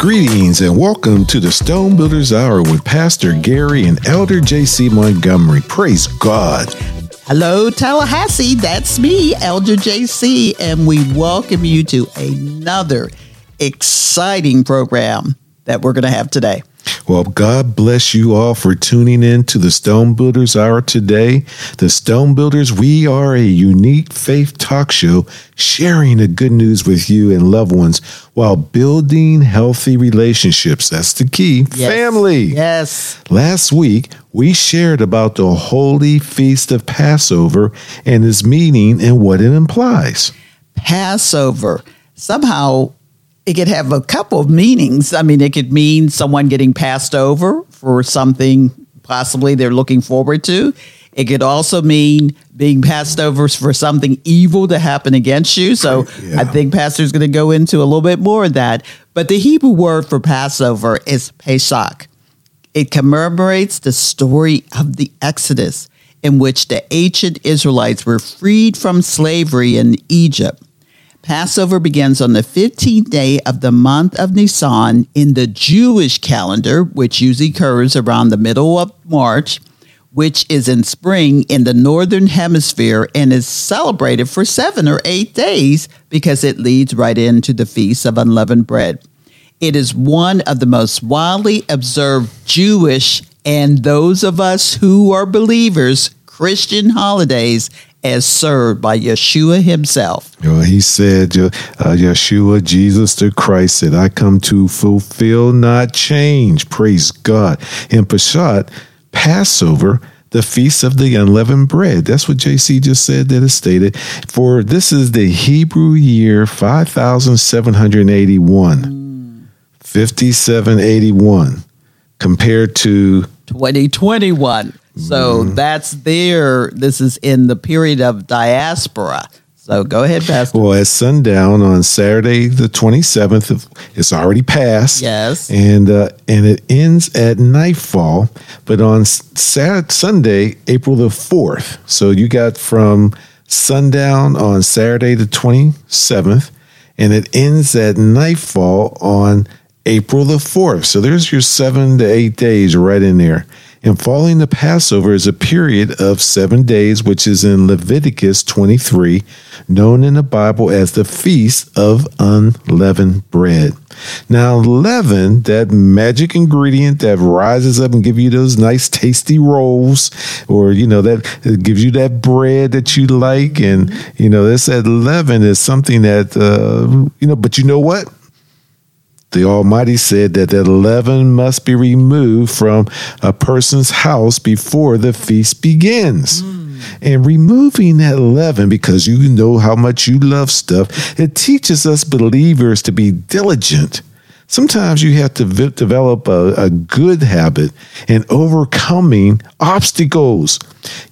Greetings and welcome to the Stone Builders Hour with Pastor Gary and Elder JC Montgomery. Praise God. Hello, Tallahassee. That's me, Elder JC, and we welcome you to another exciting program that we're going to have today. Well, God bless you all for tuning in to the Stone Builders Hour today. The Stone Builders, we are a unique faith talk show sharing the good news with you and loved ones while building healthy relationships. That's the key. Yes. Family. Yes. Last week, we shared about the holy feast of Passover and its meaning and what it implies. Passover. Somehow it could have a couple of meanings. I mean, it could mean someone getting passed over for something possibly they're looking forward to. It could also mean being passed over for something evil to happen against you. So Yeah. I think Pastor's going to go into a little bit more of that. But the Hebrew word for Passover is Pesach. It commemorates the story of the Exodus, in which the ancient Israelites were freed from slavery in Egypt. Passover begins on the 15th day of the month of Nisan in the Jewish calendar, which usually occurs around the middle of March, which is in spring in the northern hemisphere and is celebrated for seven or eight days because it leads right into the Feast of Unleavened Bread. It is one of the most widely observed Jewish and those of us who are believers Christian holidays as served by Yeshua himself. Well, he said, uh, Yeshua, Jesus the Christ said, I come to fulfill, not change. Praise God. In Pesach, Passover, the feast of the unleavened bread. That's what JC just said that is stated. For this is the Hebrew year 5781. 5781 compared to 2021. So that's there. This is in the period of diaspora. So go ahead, Pastor. Well, at sundown on Saturday, the 27th, of, it's already passed. Yes. And uh, and it ends at nightfall, but on Saturday, Sunday, April the 4th. So you got from sundown on Saturday, the 27th, and it ends at nightfall on April the 4th. So there's your seven to eight days right in there. And following the Passover is a period of seven days, which is in Leviticus 23, known in the Bible as the Feast of Unleavened Bread. Now, leaven, that magic ingredient that rises up and gives you those nice tasty rolls, or you know that gives you that bread that you like, and you know this that leaven is something that uh, you know. But you know what? The Almighty said that that leaven must be removed from a person's house before the feast begins. Hmm. And removing that leaven, because you know how much you love stuff, it teaches us believers to be diligent. Sometimes you have to v- develop a, a good habit in overcoming obstacles.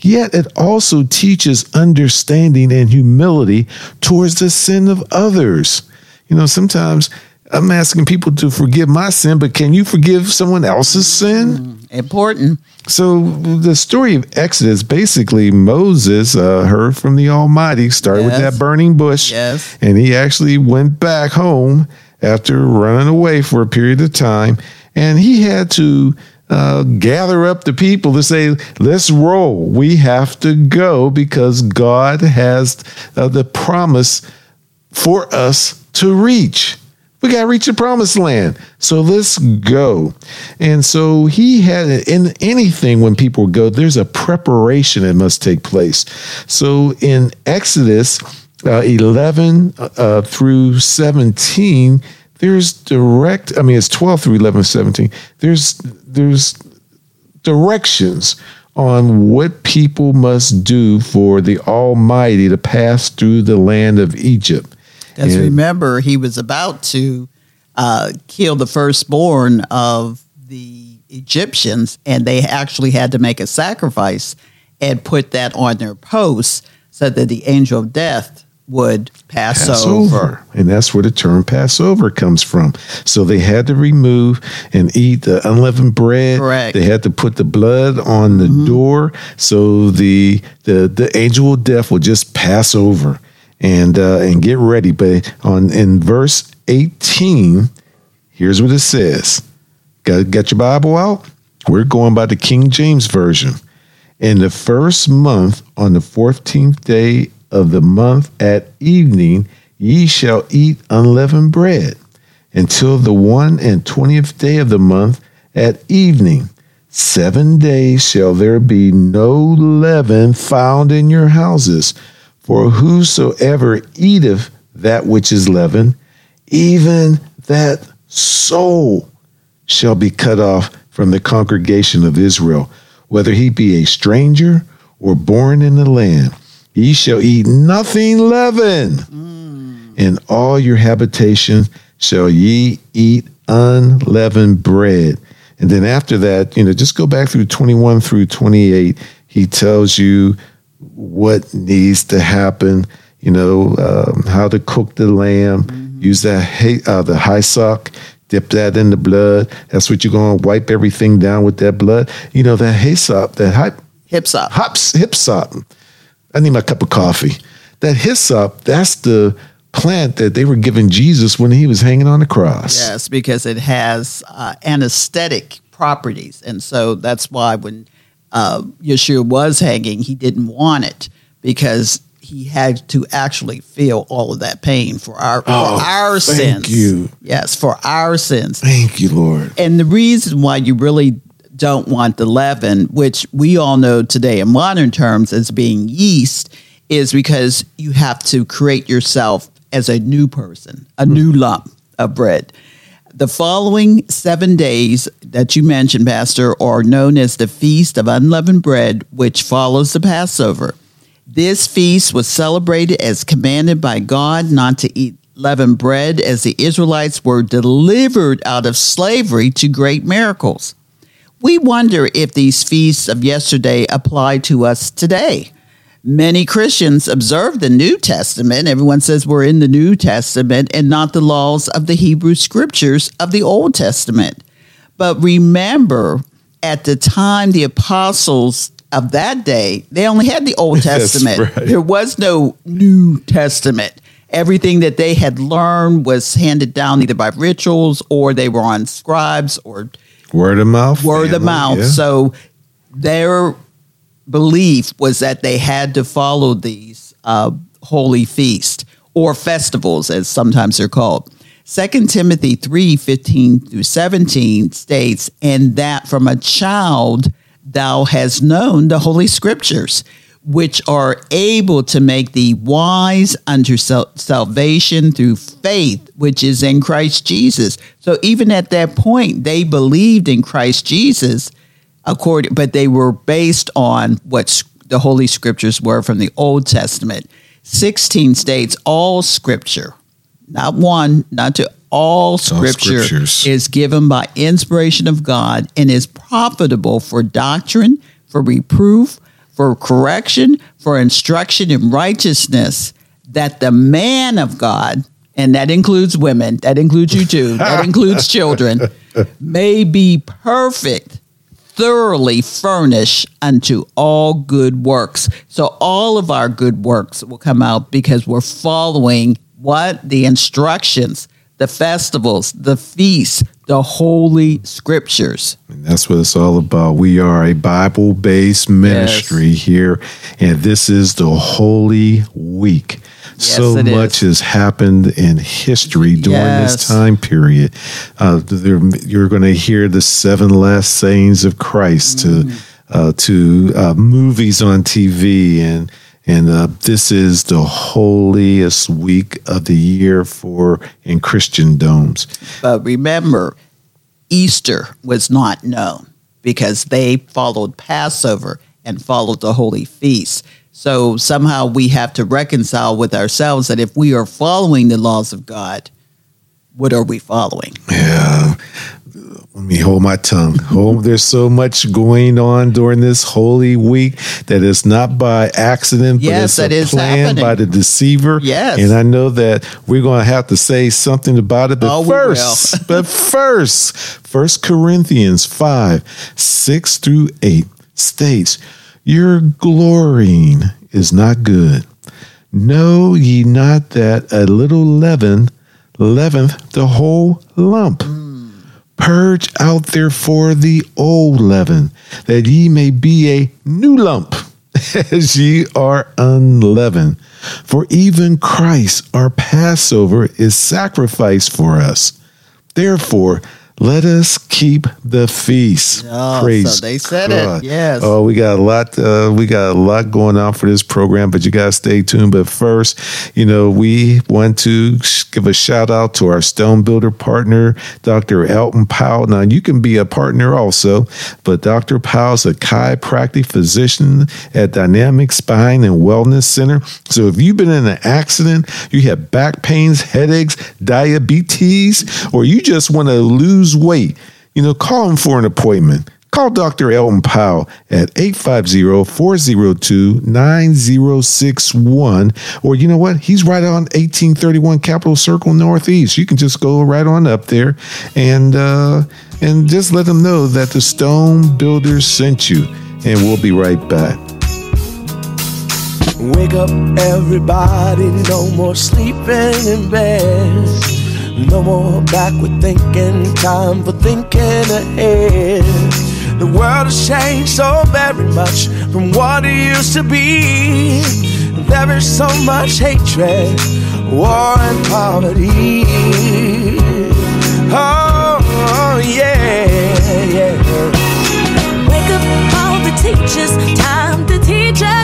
Yet it also teaches understanding and humility towards the sin of others. You know, sometimes I'm asking people to forgive my sin, but can you forgive someone else's sin? Important. So the story of Exodus, basically Moses uh, heard from the Almighty, started with that burning bush, Yes. and he actually went back home after running away for a period of time, and he had to uh, gather up the people to say, "Let's roll. We have to go because God has uh, the promise for us to reach." We got to reach the promised land. So let's go. And so he had in anything when people go, there's a preparation that must take place. So in Exodus uh, 11 uh, through 17, there's direct, I mean, it's 12 through 11, 17. There's, there's directions on what people must do for the Almighty to pass through the land of Egypt. Because And- remember, he was about to uh, kill the firstborn of the Egyptians, and they actually had to make a sacrifice and put that on their posts so that the angel of death would pass, over. And that's where the term Passover comes from. So they had to remove and eat the unleavened bread. Correct. They had to put the blood on the Mm-hmm. door so the the the angel of death would just pass over and uh, and get ready. But on in verse 18, Here's what it says. Got, got your Bible out? We're going by the King James Version. In the first month, on the fourteenth day of the month at evening, ye shall eat unleavened bread until the one and twentieth day of the month at evening. Seven days shall there be no leaven found in your houses. For whosoever eateth that which is leavened, even that soul shall be cut off from the congregation of Israel, whether he be a stranger or born in the land. Ye shall eat nothing leavened. Mm. In all your habitation shall ye eat unleavened bread. And then after that, you know, just go back through 21 through 28. He tells you what needs to happen, you know, um, how to cook the lamb, use that hay, uh, the hyssop, dip that in the blood. That's what you're going to wipe everything down with that blood. You know, that hyssop, that hy- Hyssop. hops, hyssop. I need my cup of coffee. That hyssop, that's the plant that they were giving Jesus when he was hanging on the cross. Yes, because it has uh, anesthetic properties. And so that's why when uh, Yeshua was hanging, he didn't want it because he had to actually feel all of that pain for our, Oh, for our thank sins. you. Yes, for our sins. Thank you, Lord. And the reason why you really don't want the leaven, which we all know today in modern terms as being yeast, is because you have to create yourself as a new person, a new lump of bread. The following seven days that you mentioned, Pastor, are known as the Feast of Unleavened Bread, which follows the Passover. This feast was celebrated as commanded by God not to eat leavened bread as the Israelites were delivered out of slavery to great miracles. We wonder if these feasts of yesterday apply to us today. Many Christians observe the New Testament. Everyone says we're in the New Testament and not the laws of the Hebrew scriptures of the Old Testament. But remember, at the time the apostles of that day, they only had the Old Testament. right. There was no New Testament. Everything that they had learned was handed down either by rituals or they were on scribes or Word of mouth. word of mouth. yeah. So their belief was that they had to follow these uh, holy feasts or festivals, as sometimes they're called. 2 Timothy 3 15 through 17 states, And that from a child thou hast known the holy scriptures, which are able to make thee wise unto sal- salvation through faith, which is in Christ Jesus. So even at that point, they believed in Christ Jesus, according, but they were based on what the holy scriptures were from the Old Testament. 16 states all scripture, not one, not to all scripture scriptures. is given by inspiration of God and is profitable for doctrine, for reproof, for correction, for instruction in righteousness, that the man of God, and that includes women, that includes you too, that includes children, may be perfect, thoroughly furnish unto all good works. So all of our good works will come out because we're following what? The instructions, the festivals, the feasts, the holy scriptures. And that's what it's all about. We are a Bible based ministry here, and this is the Holy Week. So it is. much has happened in history during Yes. this time period. Uh, there, you're going to hear the seven last sayings of Christ Mm. to uh, to uh, movies on TV and. And uh, this is the holiest week of the year for in Christendom. But remember, Easter was not known because they followed Passover and followed the holy feast. So somehow we have to reconcile with ourselves that if we are following the laws of God, what are we following? Yeah. Let me hold my tongue. Oh, there's so much going on during this holy week that is not by accident, Yes, but it's that a is plan happening. by the deceiver. Yes. And I know that we're going to have to say something about it. But Oh, first, but first, First Corinthians 5, 6 through 8 states, Your glorying is not good. Know ye not that a little leaven leaveneth the whole lump? Mm. Purge out therefore the old leaven, that ye may be a new lump, as ye are unleavened. For even Christ, our Passover, is sacrificed for us. Therefore, let us keep the feast. Oh, Praise so they said God. it. Yes. Oh, we got a lot. Uh, we got a lot going on for this program, but you got to stay tuned. But first, you know, we want to sh- give a shout out to our Stone Builder partner, Dr. Elton Powell. Now, you can be a partner also, but Dr. Powell's a chiropractic physician at Dynamic Spine and Wellness Center. So, if you've been in an accident, you have back pains, headaches, diabetes, or you just want to lose weight, you know, call him for an appointment. Call Dr. Elton Powell at 850-402-9061. Or you know what? He's right on 1831 Capital Circle Northeast. You can just go right on up there and uh, and just let them know that the Stone Builders sent you. And we'll be right back. Wake up, everybody, no more sleeping in bed. No more backward thinking, time for thinking ahead. The world has changed so very much from what it used to be. There is so much hatred, war, and poverty. Oh, yeah, yeah. Wake up all the teachers, time to teach way.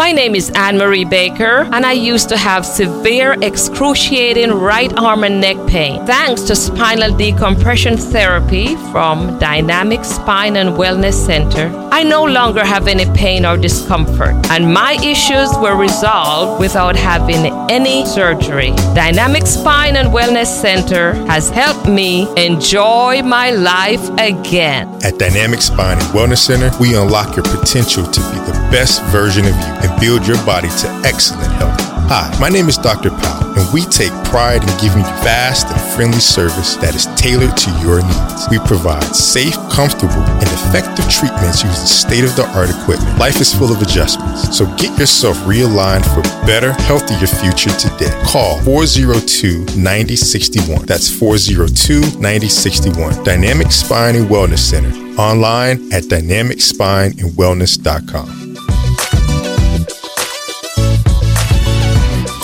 My name is Anne Marie Baker, and I used to have severe, excruciating right arm and neck pain. Thanks to spinal decompression therapy from Dynamic Spine and Wellness Center, I no longer have any pain or discomfort, and my issues were resolved without having any surgery. Dynamic Spine and Wellness Center has helped me enjoy my life again. At Dynamic Spine and Wellness Center, we unlock your potential to be the best version of you and build your body to excellent health. Hi, my name is Dr. Powell, and we take pride in giving you fast and friendly service that is tailored to your needs. We provide safe, comfortable, and effective treatments using state of the art equipment. Life is full of adjustments, so get yourself realigned for a better, healthier future today. Call 402 9061. That's 402 9061. Dynamic Spine and Wellness Center. Online at dynamicspineandwellness.com.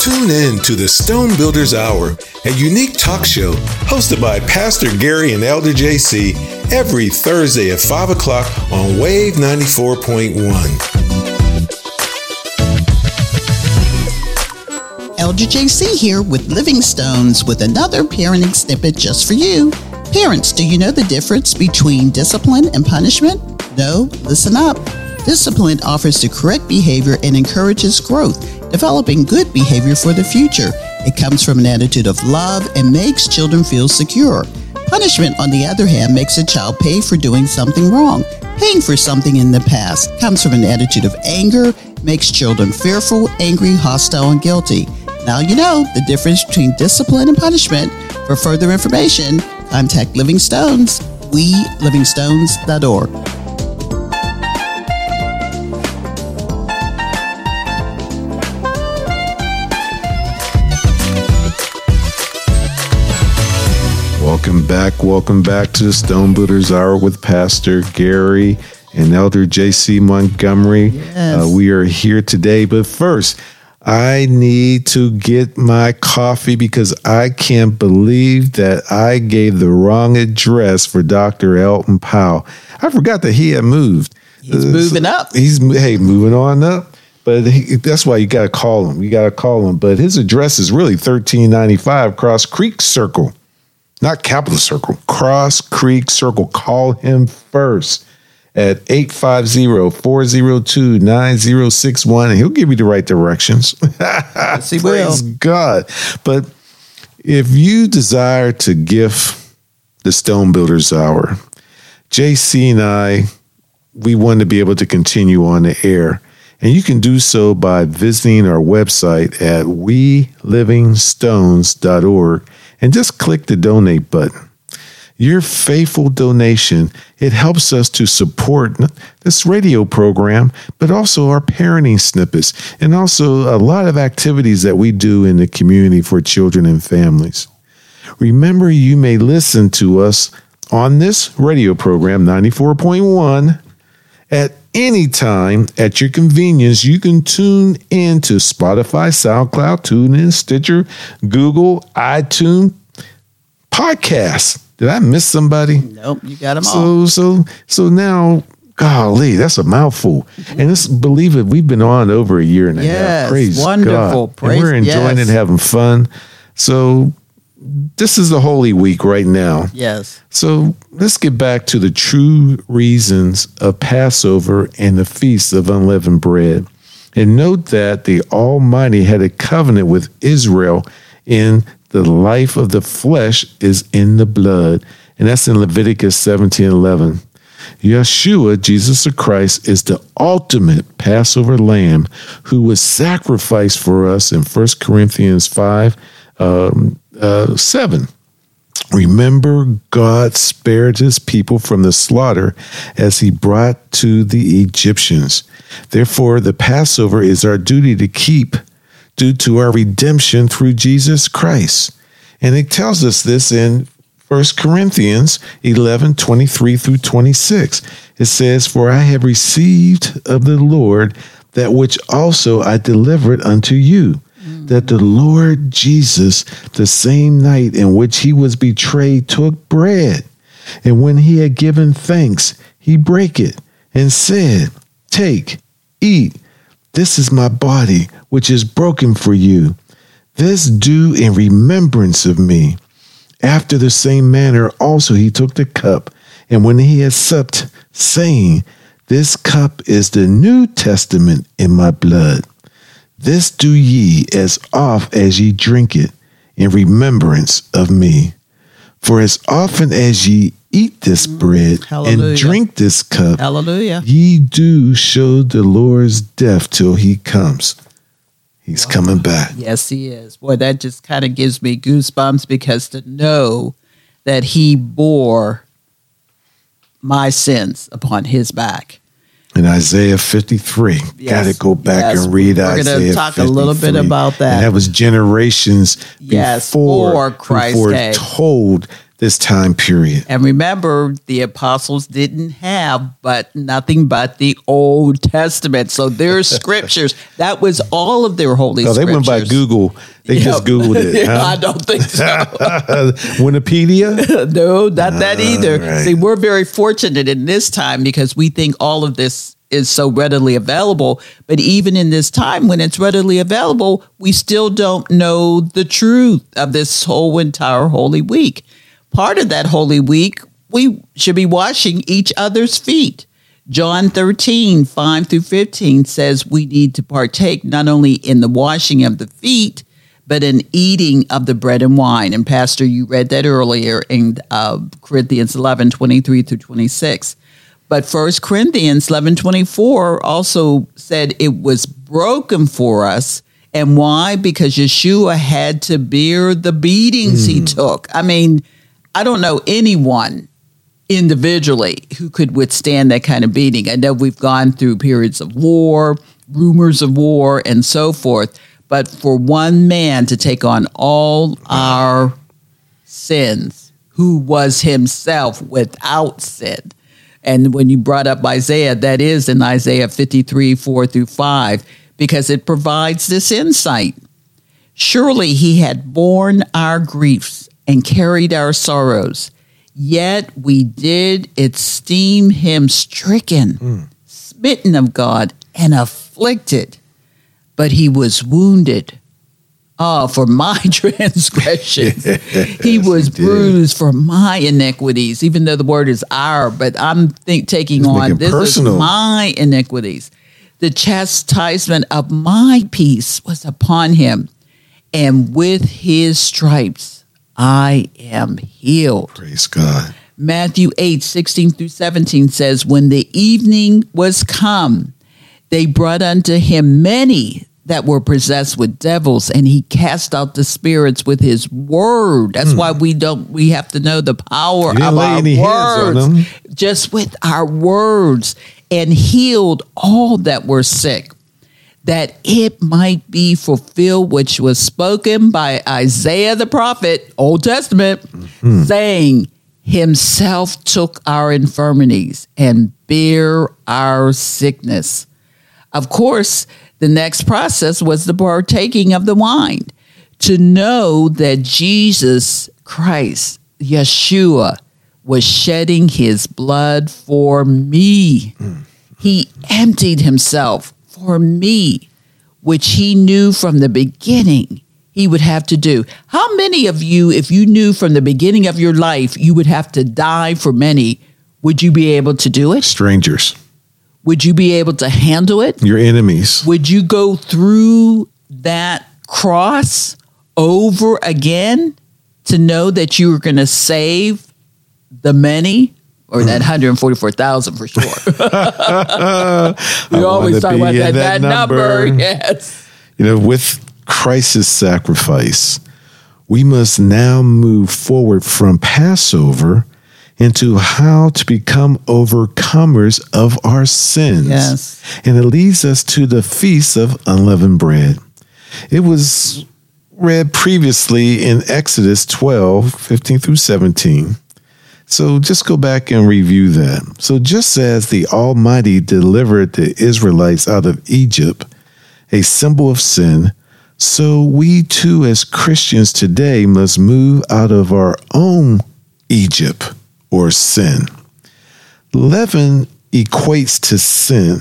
Tune in to the Stone Builders Hour, a unique talk show hosted by Pastor Gary and Elder JC every Thursday at 5 o'clock on Wave 94.1. Elder JC here with Living Stones with another parenting snippet just for you. Parents, do you know the difference between discipline and punishment? No? Listen up. Discipline offers the correct behavior and encourages growth, developing good behavior for the future. It comes from an attitude of love and makes children feel secure. Punishment, on the other hand, makes a child pay for doing something wrong. Paying for something in the past comes from an attitude of anger, makes children fearful, angry, hostile, and guilty. Now you know the difference between discipline and punishment. For further information, contact Living Stones, we livingstones.org. back. Welcome back to the Stone Builders Hour with Pastor Gary and Elder JC Montgomery. Yes. Uh, we are here today, but first, I need to get my coffee because I can't believe that I gave the wrong address for Dr. Elton Powell. I forgot that he had moved. He's Uh, moving up. He's hey moving on up. But he, that's why you got to call him. You got to call him. But his address is really thirteen ninety five Cross Creek Circle, not Capital Circle. Cross Creek Circle. Call him first at 850-402-9061 and he'll give you the right directions. Yes, he will. God. But if you desire to gift the Stone Builders Hour, JC and I, we want to be able to continue on the air. And you can do so by visiting our website at welivingstones.org and just click the donate button. Your faithful donation, it helps us to support this radio program, but also our parenting snippets and also a lot of activities that we do in the community for children and families. Remember, you may listen to us on this radio program, 94.1, at any time at your convenience. You can tune in to Spotify, SoundCloud, TuneIn, Stitcher, Google, iTunes, podcasts. Did I miss somebody? Nope, you got them all. So so so now, golly, that's a mouthful. And this, believe it, we've been on over a year and a Yes, half. Praise wonderful. God. Praise- and we're enjoying yes. it, having fun. So this is the Holy Week right now. Yes. So let's get back to the true reasons of Passover and the Feast of Unleavened Bread. And note that the Almighty had a covenant with Israel in the life of the flesh is in the blood. And that's in Leviticus 17 11. Yeshua, Jesus the Christ, is the ultimate Passover lamb who was sacrificed for us in 1 Corinthians 5 um, uh, 7. Remember, God spared his people from the slaughter as he brought to the Egyptians. Therefore, the Passover is our duty to keep due to our redemption through Jesus Christ. And it tells us this in 1 Corinthians 11 23 through 26. It says, For I have received of the Lord that which also I delivered unto you Mm. that the Lord Jesus, the same night in which he was betrayed, took bread. And when he had given thanks, he brake it and said, Take, eat. This is my body, which is broken for you. This do in remembrance of me. After the same manner also he took the cup, and when he had supped, saying, This cup is the New Testament in my blood. This do ye as oft as ye drink it in remembrance of me. For as often as ye eat this mm, bread Hallelujah. and drink this cup, Hallelujah. ye do show the Lord's death till he comes. He's coming back. Yes, he is. Boy, that just kind of gives me goosebumps because to know that he bore my sins upon his back. In Isaiah 53, Yes. got to go back Yes. and read Isaiah. We're gonna Isaiah talk a little bit about that. And that was generations Yes, before, before Christ before told this time period. And remember, the apostles didn't have but nothing but the Old Testament. So their scriptures, that was all of their holy So they scriptures. went by Google. They just Googled it. Yeah, I don't think so. Wikipedia? no, not that either. right. See, we're very fortunate in this time because we think all of this is so readily available. But even in this time when it's readily available, we still don't know the truth of this whole entire Holy Week. Part of that Holy Week, we should be washing each other's feet. John 13, 5 through 15 says we need to partake not only in the washing of the feet, but in eating of the bread and wine. And Pastor, you read that earlier in uh, Corinthians 11, 23 through 26. But First Corinthians 11, 24 also said it was broken for us. And why? Because Yeshua had to bear the beatings he took. I mean, I don't know anyone individually who could withstand that kind of beating. I know we've gone through periods of war, rumors of war, and so forth. But for one man to take on all our sins, who was himself without sin. And when you brought up Isaiah, that is in Isaiah 53, 4 through 5, because it provides this insight. Surely he had borne our griefs and carried our sorrows, yet we did esteem him stricken, hmm. smitten of God, and afflicted. But he was wounded. Oh, for my transgressions. he was did. bruised for my iniquities, even though the word is our, but I'm think, taking Let's on this personal. is my iniquities. The chastisement of my peace was upon him, and with his stripes I am healed. Praise God. Matthew 8, 16 through 17 says, When the evening was come, they brought unto him many that were possessed with devils, and he cast out the spirits with his word. That's why we don't we have to know the power Hmm. Of our any hands on words. Just with our words, and healed all that were sick. That it might be fulfilled, which was spoken by Isaiah the prophet, Old Testament, hmm. saying, Himself took our infirmities and bear our sickness. Of course, the next process was the partaking of the wine to know that Jesus Christ, Yeshua, was shedding his blood for me. Hmm. He emptied himself for me, which he knew from the beginning he would have to do. How many of you, if you knew from the beginning of your life you would have to die for many, would you be able to do it? Strangers, Would you be able to handle it? your enemies. Would you go through that cross over again to know that you were going to save the many or that 144,000 for sure? we always talk about that, that, that number. number. Yes. You know, with Christ's sacrifice, we must now move forward from Passover into how to become overcomers of our sins. Yes. And it leads us to the Feast of Unleavened Bread. It was read previously in Exodus 12, 15 through 17. So just go back and review that. So just as the Almighty delivered the Israelites out of Egypt, a symbol of sin, so we too as Christians today must move out of our own Egypt or sin. Leaven equates to sin,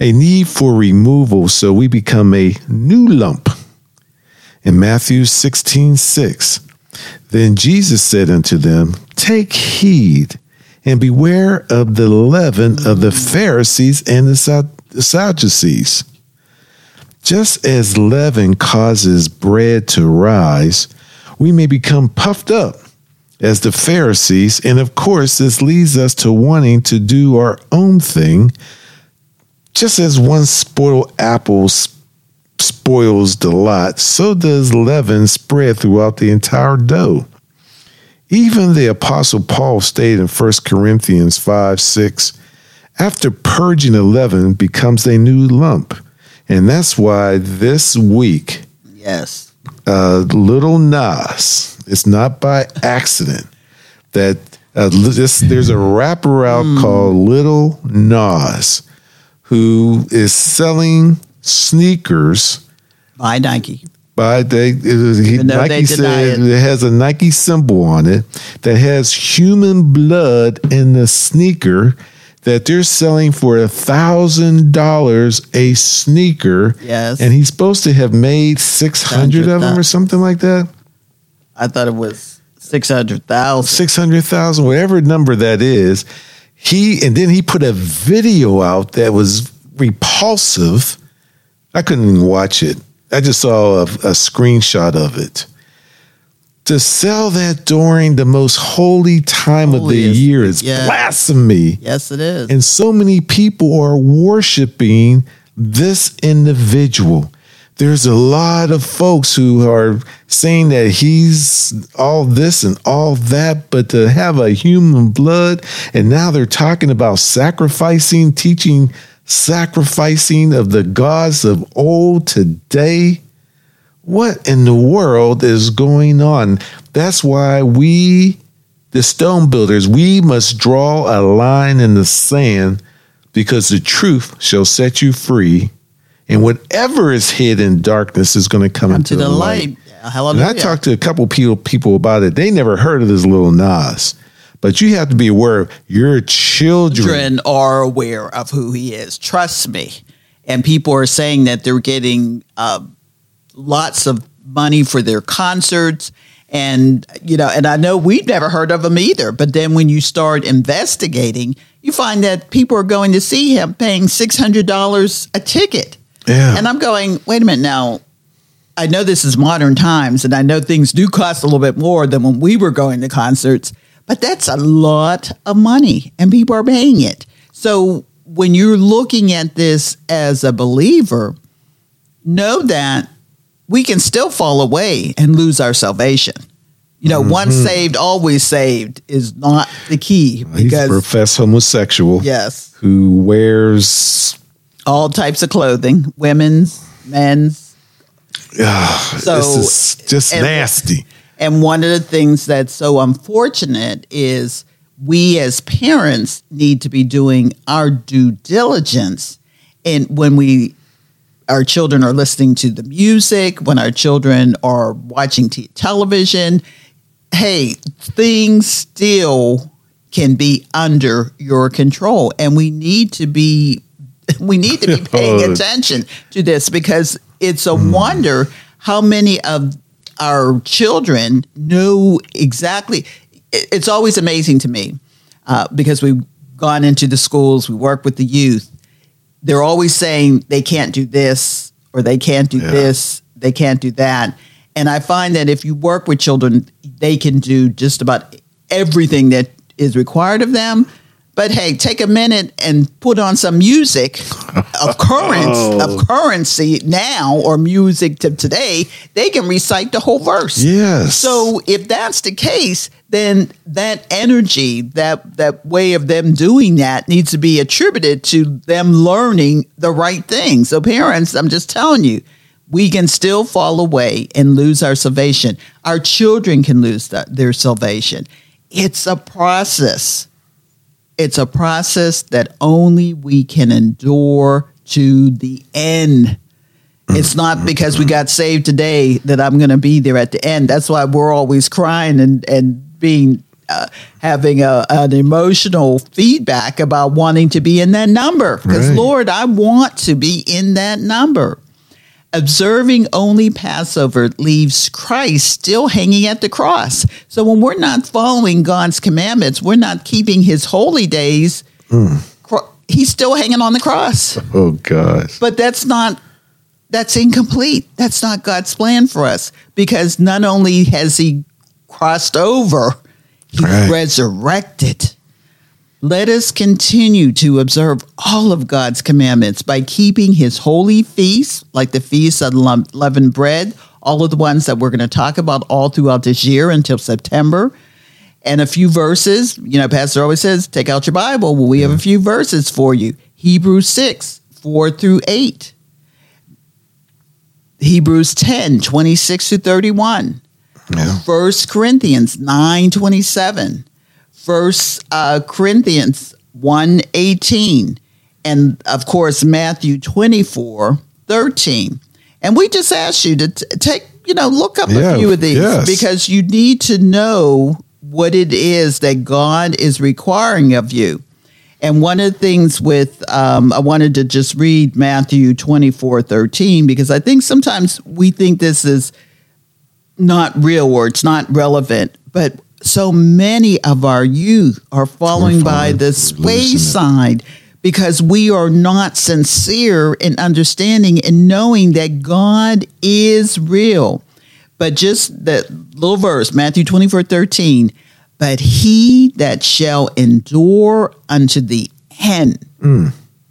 a need for removal so we become a new lump. In Matthew 16, 6, then Jesus said unto them, Take heed and beware of the leaven of the Pharisees and the Sadducees. Just as leaven causes bread to rise, we may become puffed up as the Pharisees. And of course, this leads us to wanting to do our own thing, just as one spoiled apple spoils the lot, so does leaven spread throughout the entire dough. Even the Apostle Paul stated in 1 Corinthians 5 6, after purging the leaven becomes a new lump. And that's why this week, Yes. uh, Little Nas, it's not by accident that uh, this, there's a rapper out called Little Nas who is selling sneakers By Nike. by they he, Nike said it. it has a Nike symbol on it that has human blood in the sneaker that they're selling for a thousand dollars a sneaker. Yes. and he's supposed to have made six hundred of them or something like that. I thought it was 600,000. Six hundred thousand, whatever number that is. He and then he put a video out that was repulsive. I couldn't even watch it. I just saw a, a screenshot of it. To sell that during the most holy time of the Holiest, year is yeah. blasphemy. Yes, it is. And so many people are worshiping this individual. There's a lot of folks who are saying that he's all this and all that, but to have a human blood, and now they're talking about sacrificing, teaching sacrificing of the gods of old today. What in the world is going on? That's why we, the stone builders, we must draw a line in the sand because the truth shall set you free. And whatever is hid in darkness is going to come, Come into to the light. And I talked to a couple people people about it. They never heard of this little Nas, but you have to be aware of your children. children are aware of who he is. Trust me. And people are saying that they're getting uh, lots of money for their concerts. And, you know, and I know we've never heard of him either. But then when you start investigating, you find that people are going to see him paying $600 a ticket. Yeah. And I'm going, wait a minute now. I know this is modern times and I know things do cost a little bit more than when we were going to concerts, but that's a lot of money and people are paying it. So when you're looking at this as a believer, know that we can still fall away and lose our salvation. You know, once mm-hmm. saved, always saved is not the key He's a professed homosexual yes, who wears all types of clothing, women's, men's. so this is just nasty. And one of the things that's so unfortunate is we as parents need to be doing our due diligence. And when we, our children are listening to the music, when our children are watching t- television, hey, things still can be under your control. And we need to be, we need to be paying attention to this because it's a wonder how many of our children know exactly. It's always amazing to me uh, because we've gone into the schools, we work with the youth. They're always saying they can't do this or they can't do Yeah. this, they can't do that. And I find that if you work with children, they can do just about everything that is required of them. But hey, take a minute and put on some music of current oh. of currency now or music to today. They can recite the whole verse. Yes. So if that's the case, then that energy, that that way of them doing that needs to be attributed to them learning the right thing. So parents, I'm just telling you, we can still fall away and lose our salvation. Our children can lose th- their salvation. It's a process. It's a process that only we can endure to the end. It's not because we got saved today that I'm going to be there at the end. That's why we're always crying and and being uh, having a, an emotional feedback about wanting to be in that number. Because Right. Lord, I want to be in that number. Observing only Passover leaves Christ still hanging at the cross. So when we're not following God's commandments, we're not keeping His holy days. Hmm. cro- He's still hanging on the cross oh God. but that's not that's incomplete that's not god's plan for us because not only has he crossed over he Right. resurrected let us continue to observe all of god's commandments by keeping his holy feasts like the feast of leavened bread all of the ones that we're going to talk about all throughout this year until september and a few verses. You know, Pastor always says, take out your Bible. Well, we have a few verses for you. Hebrews 6, 4 through 8. Hebrews 10, 26 to 31. Yeah. First Corinthians 9, 27. First uh, Corinthians 1, 18. And of course, Matthew 24, 13. And we just ask you to t- take, you know, look up Yeah, a few of these yes. because you need to know what it is that God is requiring of you. And one of the things with, um, I wanted to just read Matthew 24, 13, because I think sometimes we think this is not real or it's not relevant, but so many of our youth are falling by the wayside because we are not sincere in understanding and knowing that God is real. But just that little verse, Matthew 24, 13, but he that shall endure unto the end,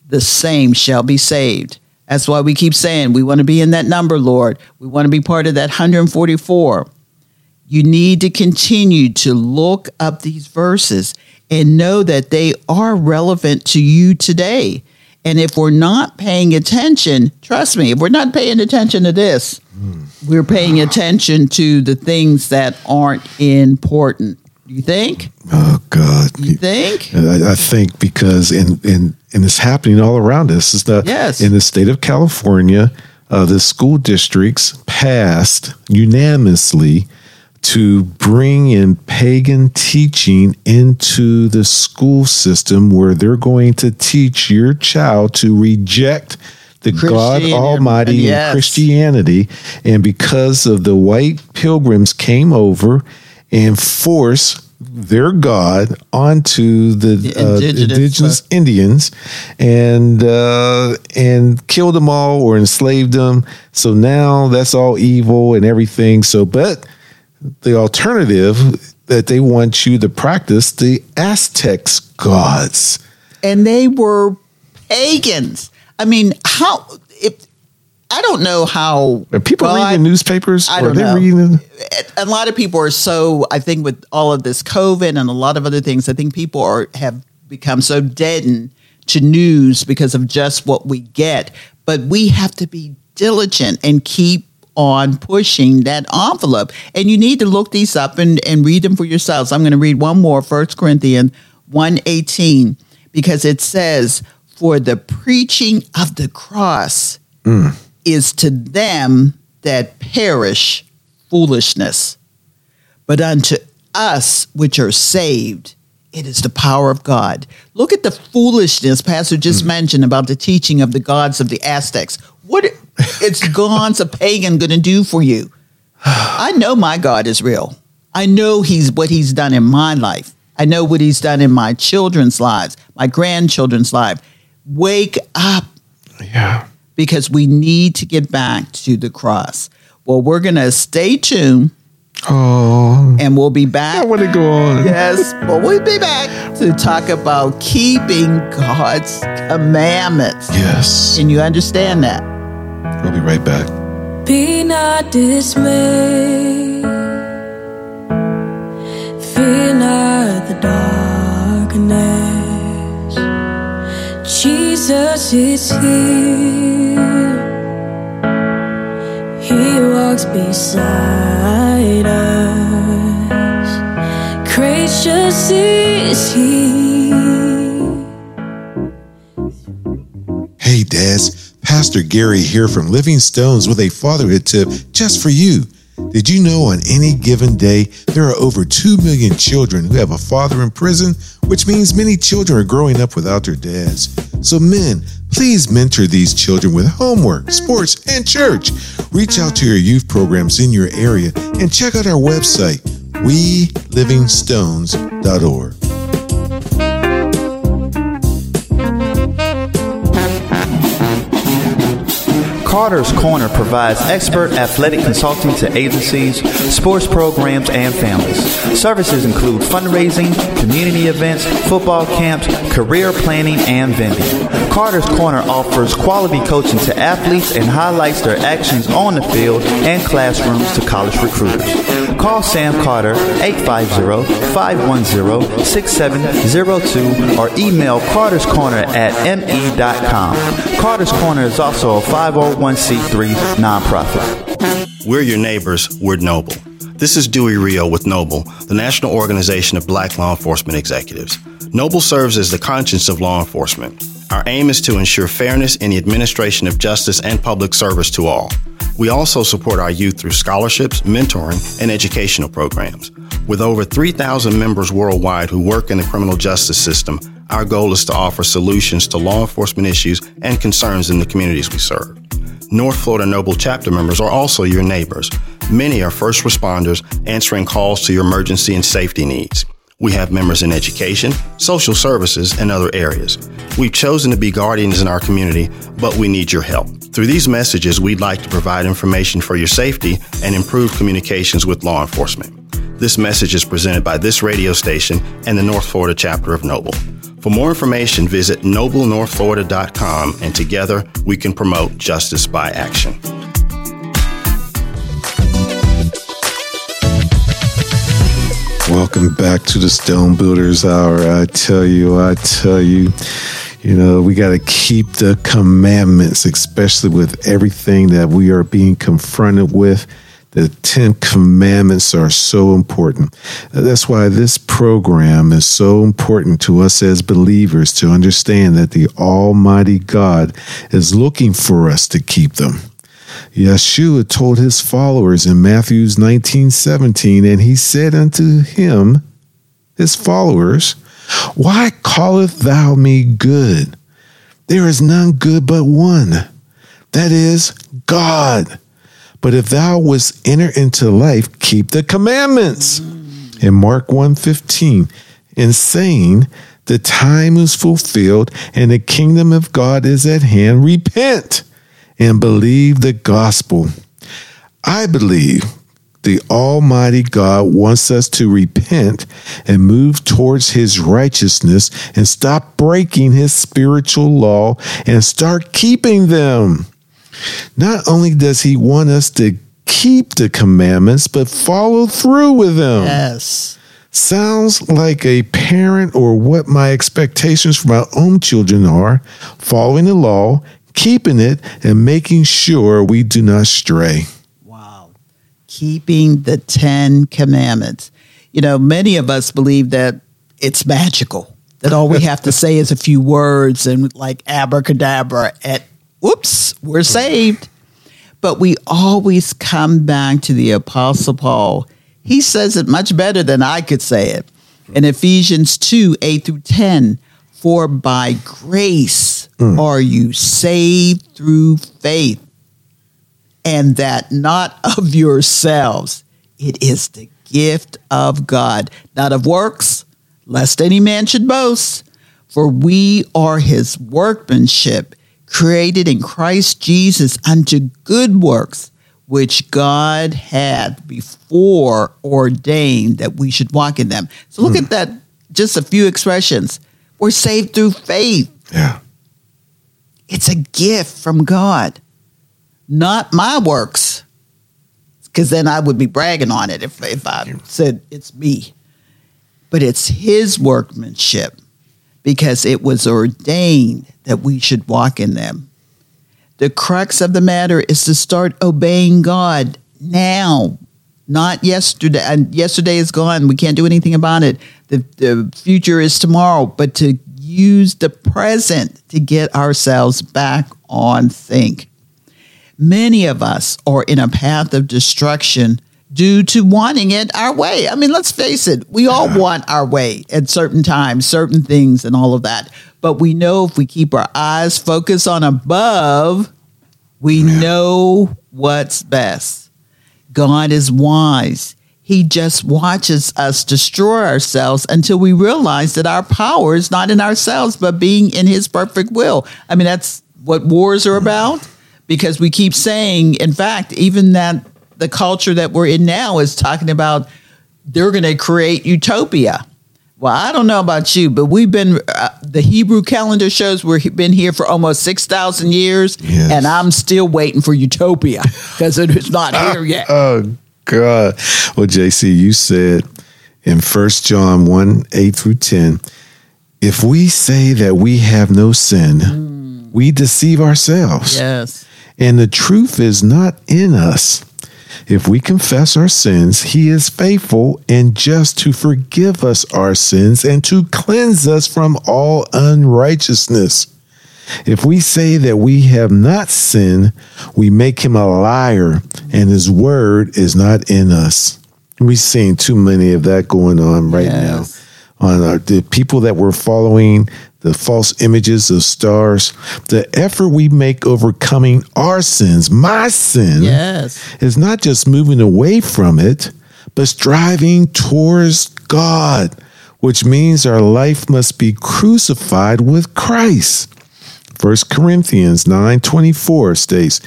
the same shall be saved. That's why we keep saying we want to be in that number, Lord. We want to be part of that 144. You need to continue to look up these verses and know that they are relevant to you today. And if we're not paying attention, trust me, if we're not paying attention to this, we're paying attention to the things that aren't important. You think? Oh God. You think? I, I think because in in and it's happening all around us. Is that Yes. in the state of California, uh, the school districts passed unanimously to bring in pagan teaching into the school system, where they're going to teach your child to reject the God Almighty yes. and Christianity, and because of the white pilgrims came over and forced their God onto the, The uh, indigenous, indigenous uh, Indians and uh, and killed them all or enslaved them. So now that's all evil and everything. So, but the alternative that they want you to practice the Aztecs gods. and they were pagans. I mean, how if I don't know how Are people God- reading the newspapers? I don't they know. reading? a lot of people are so I think with all of this COVID and a lot of other things, I think people are have become so deadened to news because of just what we get, but we have to be diligent and keep on pushing that envelope. And you need to look these up and, and read them for yourselves. I'm going to read one more, 1 Corinthians 118, because it says, For the preaching of the cross mm. is to them that perish foolishness, but unto us which are saved, it is the power of God. Look at the foolishness Pastor just mm. mentioned about the teaching of the gods of the Aztecs. What it's gods a pagan going to do for you? I know my God is real. I know he's what he's done in my life. I know what he's done in my children's lives, my grandchildren's life. Wake up Yeah. because we need to get back to the cross. Well, we're going to stay tuned Oh, and we'll be back. I want to go on. Yes, but we'll be back to talk about keeping God's commandments. Yes. And you understand that? We'll be right back. Be not dismayed. Fear not the darkness. Jesus is here. He walks beside us. Gracious is he. Pastor Gary here from Living Stones with a fatherhood tip just for you. Did you know on any given day, there are over 2 million children who have a father in prison, which means many children are growing up without their dads. So, men, please mentor these children with homework, sports, and church. Reach out to your youth programs in your area and check out our website, welivingstones.org. Carter's Corner provides expert athletic consulting to agencies, sports programs, and families. Services include fundraising, community events, football camps, career planning, and vending. Carter's Corner offers quality coaching to athletes and highlights their actions on the field and classrooms to college recruiters. Call Sam Carter 850-510-6702 or email Carter's Corner at me.com. Carter's Corner is also a oh 501c3 nonprofit. We're your neighbors, we're Noble. This is Dewey Rio with Noble, the National Organization of Black Law Enforcement Executives. Noble serves as the conscience of law enforcement. Our aim is to ensure fairness in the administration of justice and public service to all. We also support our youth through scholarships, mentoring, and educational programs. With over 3,000 members worldwide who work in the criminal justice system, our goal is to offer solutions to law enforcement issues and concerns in the communities we serve. North Florida Noble chapter members are also your neighbors. Many are first responders answering calls to your emergency and safety needs. We have members in education, social services, and other areas. We've chosen to be guardians in our community, but we need your help. Through these messages, we'd like to provide information for your safety and improve communications with law enforcement. This message is presented by this radio station and the North Florida chapter of Noble. For more information, visit noblenorthflorida.com and together we can promote justice by action. Welcome back to the Stone Builders Hour. I tell you, I tell you, you know, we got to keep the commandments, especially with everything that we are being confronted with. The Ten Commandments are so important. That's why this program is so important to us as believers to understand that the Almighty God is looking for us to keep them. Yeshua told his followers in Matthew's 19 17, and he said unto him, his followers, Why callest thou me good? There is none good but one, that is God. But if thou wouldst enter into life, keep the commandments. Mm. In Mark 1:15, in saying, the time is fulfilled and the kingdom of God is at hand, repent and believe the gospel. I believe the Almighty God wants us to repent and move towards His righteousness and stop breaking His spiritual law and start keeping them. Not only does He want us to keep the commandments, but follow through with them. Yes. sounds like a parent or what my expectations for my own children are, following the law, keeping it, and making sure we do not stray. Wow. Keeping the Ten Commandments. You know, many of us believe that it's magical, that all we have to say is a few words and like abracadabra, at whoops, we're saved. But we always come back to the Apostle Paul. He says it much better than I could say it. In Ephesians 2 8 through 10, for by grace mm. are you saved through faith and that not of yourselves. It is the gift of God, not of works, lest any man should boast. For we are his workmanship, created in Christ Jesus unto good works, which God had before ordained that we should walk in them. So look hmm. at that, just a few expressions. We're saved through faith. Yeah. It's a gift from God, not my works. Because then I would be bragging on it if, if I said it's me. But it's His workmanship because it was ordained that we should walk in them. The crux of the matter is to start obeying God now, not yesterday. And yesterday is gone. We can't do anything about it. The, the future is tomorrow, but to use the present to get ourselves back on think. Many of us are in a path of destruction due to wanting it our way. I mean, let's face it, we all want our way at certain times, certain things, and all of that. But we know if we keep our eyes focused on above, we know what's best. God is wise. He just watches us destroy ourselves until we realize that our power is not in ourselves, but being in His perfect will. I mean, that's what wars are about because we keep saying, in fact, even that the culture that we're in now is talking about they're going to create utopia. Well, I don't know about you, but we've been uh, the Hebrew calendar shows we've been here for almost six thousand years, Yes. and I'm still waiting for utopia because it is not here yet. Oh God. Well, JC, you said in First John 1, 8 through 10, if we say that we have no sin, we deceive ourselves. yes, And the truth is not in us. If we confess our sins, he is faithful and just to forgive us our sins and to cleanse us from all unrighteousness. If we say that we have not sinned, we make him a liar and his word is not in us. We've seen too many of that going on right Yes. now. On our, the people that were following the false images of stars, the effort we make overcoming our sins, my sin, yes, is not just moving away from it, but striving towards God, which means our life must be crucified with Christ. 1 Corinthians 9:24 states,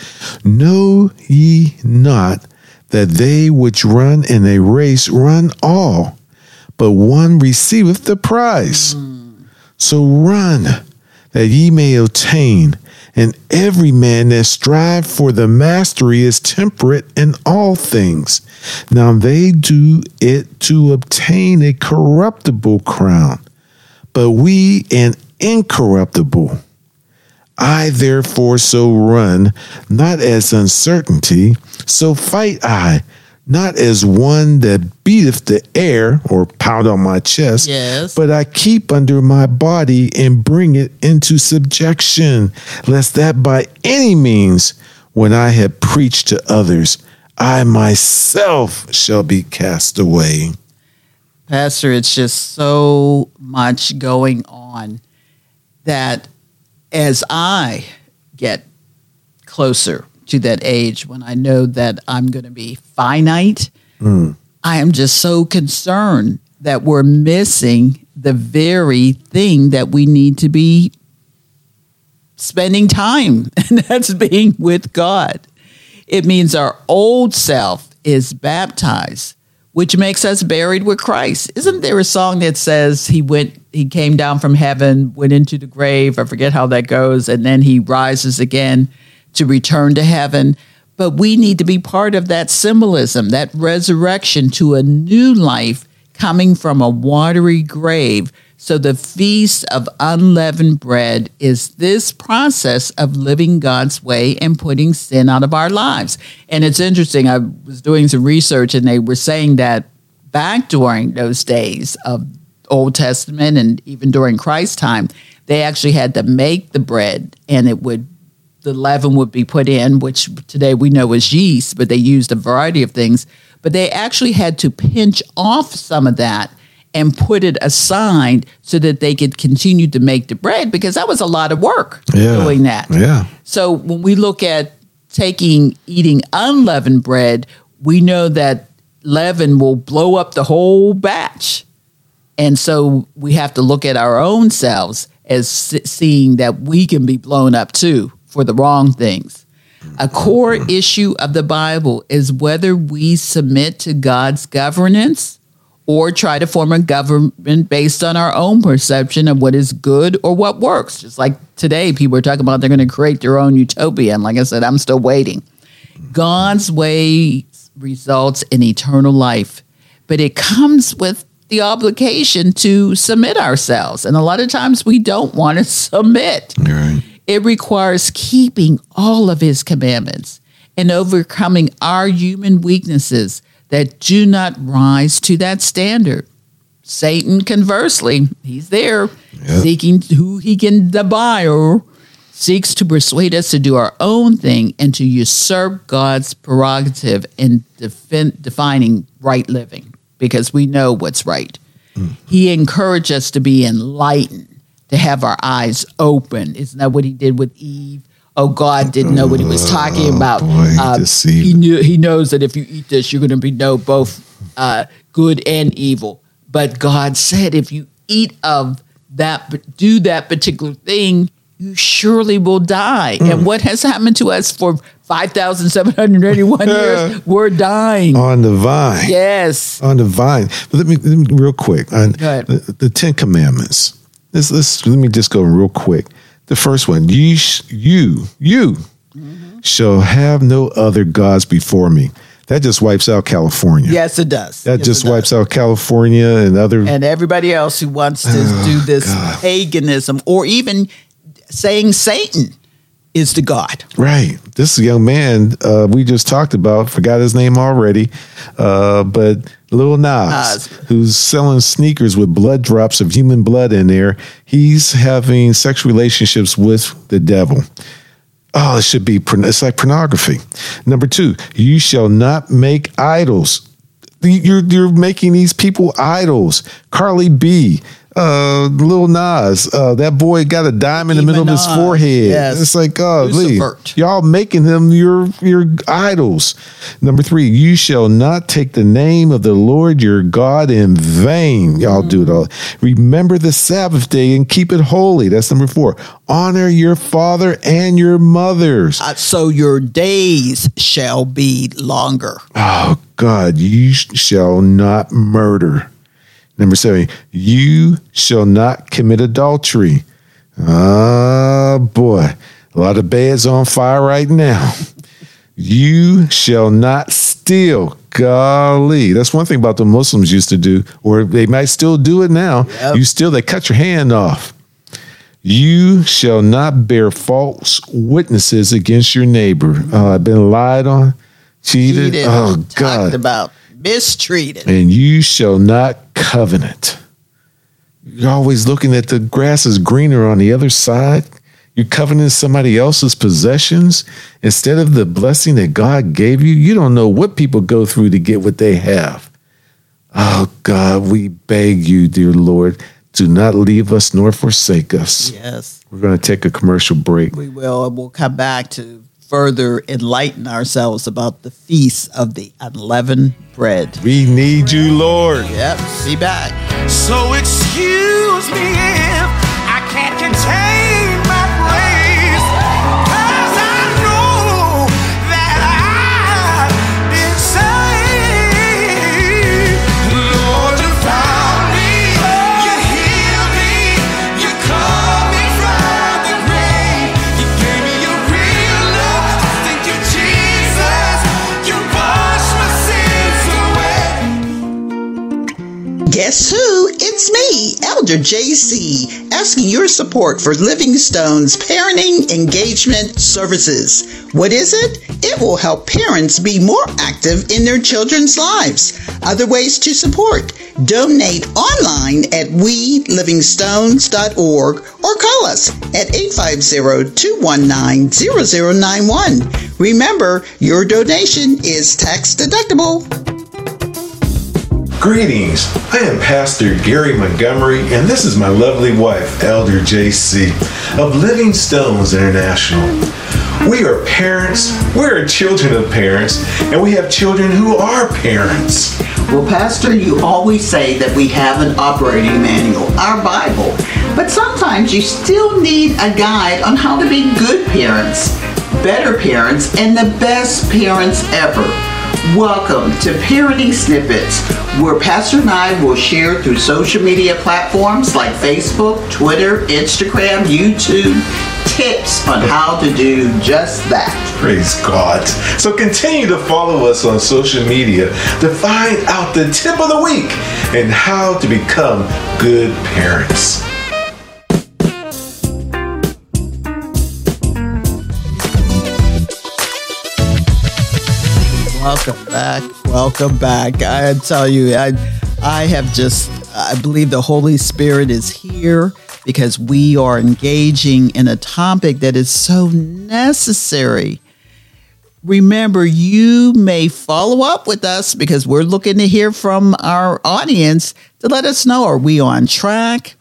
"Know ye not that they which run in a race run all, but one receiveth the prize. Mm. So run that ye may obtain. And every man that strive for the mastery is temperate in all things. Now they do it to obtain a corruptible crown, but we an incorruptible. I therefore so run, not as uncertainty, so fight I, not as one that beateth the air or pound on my chest, Yes. but I keep under my body and bring it into subjection, lest that by any means, when I have preached to others, I myself shall be cast away. Pastor. It's just so much going on that as I get closer to that age when I know that I'm going to be finite, mm. I am just so concerned that we're missing the very thing that we need to be spending time, and that's being with God. It means our old self is baptized, which makes us buried with Christ. Isn't there a song that says he went, he came down from heaven, went into the grave? I forget how that goes, and then he rises again to return to heaven. But we need to be part of that symbolism, that resurrection to a new life, coming from a watery grave. So the feast of unleavened bread is this process of living God's way and putting sin out of our lives. And it's interesting. I was doing some research and they were saying that back during those days of Old Testament and even during Christ's time, they actually had to make the bread and it would the leaven would be put in, which today we know is yeast, but they used a variety of things. But they actually had to pinch off some of that and put it aside so that they could continue to make the bread because that was a lot of work Yeah. doing that. Yeah. So when we look at taking eating unleavened bread, we know that leaven will blow up the whole batch. And so we have to look at our own selves as seeing that we can be blown up too for the wrong things. A core issue of the Bible is whether we submit to God's governance or try to form a government based on our own perception of what is good or what works. Just like today, people are talking about they're going to create their own utopia. And like I said, I'm still waiting. God's way results in eternal life, but it comes with the obligation to submit ourselves. And a lot of times we don't want to submit. It requires keeping all of his commandments and overcoming our human weaknesses that do not rise to that standard. Satan, conversely, he's there seeking who he can devour, seeks to persuade us to do our own thing and to usurp God's prerogative in defin- defining right living because we know what's right. Mm. He encouraged us to be enlightened, to have our eyes open. Isn't that what he did with Eve? Oh, God didn't know what he was talking about. boy, he Uh, he knew he knows that if you eat this, you're going to be know both uh, good and evil. But God said, if you eat of that, do that particular thing, you surely will die. Mm. And what has happened to us for five thousand seven hundred eighty-one years? We're dying. On the vine. Yes. On the vine. But let me, let me real quick. On Go ahead. The, the Ten Commandments. Let's, let's, let me just go real quick. The first one, you, sh- you, you Mm-hmm. shall have no other gods before me. That just wipes out California. Yes, it does. That Yes, just wipes does. out California and other. And everybody else who wants to Oh, do this paganism or even saying Satan is the God. Right. This young man uh, we just talked about, forgot his name already, uh, but Lil Nas, Nas. who's selling sneakers with blood drops of human blood in there, he's having sexual relationships with the devil. Oh, it should be, it's like pornography. Number two, you shall not make idols. You're, you're making these people idols. Cardi B, uh, Lil Nas, uh, that boy got a dime in the middle of his forehead. yes. It's like, oh, Lucifert. y'all making him your your idols. Number three, you shall not take the name of the Lord your God in vain. Y'all do it all. Remember the Sabbath day and keep it holy. That's number four. Honor your father and your mothers. Uh, so your days shall be longer. Oh God, you sh- shall not murder. Number seven, you shall not commit adultery. Ah, boy, a lot of beds on fire right now. You shall not steal. Golly, that's one thing about the Muslims used to do, or they might still do it now. Yep. You steal, they cut your hand off. You shall not bear false witnesses against your neighbor. Uh, I've been lied on, cheated. Cheated, Oh talked God! about mistreated. and you shall not covenant. You're always looking at the grass is greener on the other side. You're covenanting somebody else's possessions instead of the blessing that God gave you. You don't know what people go through to get what they have. Oh God, we beg you, dear Lord, do not leave us nor forsake us. Yes, We're going to take a commercial break. we will. And we'll come back to further enlighten ourselves about the feast of the unleavened bread. We need you, Lord. Yep, be back. So excuse me if I can't contain Washed my sins away. Elder JC, asking your support for Livingstone's Parenting Engagement Services. What is it? It will help parents be more active in their children's lives. Other ways to support. Donate online at welivingstones.org or call us at 850-219-0091. Remember, your donation is tax deductible. Greetings. I am Pastor Gary Montgomery, and this is my lovely wife, Elder JC of Living Stones International. We are parents, we are children of parents, and we have children who are parents. Well, Pastor, you always say that we have an operating manual, our Bible, but sometimes you still need a guide on how to be good parents, better parents, and the best parents ever. Welcome to Parenting Snippets, where Pastor and I will share through social media platforms like Facebook, Twitter, Instagram, YouTube, tips on how to do just that. Praise God. So continue to follow us on social media to find out the tip of the week and how to become good parents. Welcome back. Welcome back. I tell you, I I have just I believe the Holy Spirit is here because we are engaging in a topic that is so necessary. Remember, you may follow up with us because we're looking to hear from our audience to let us know are we on track?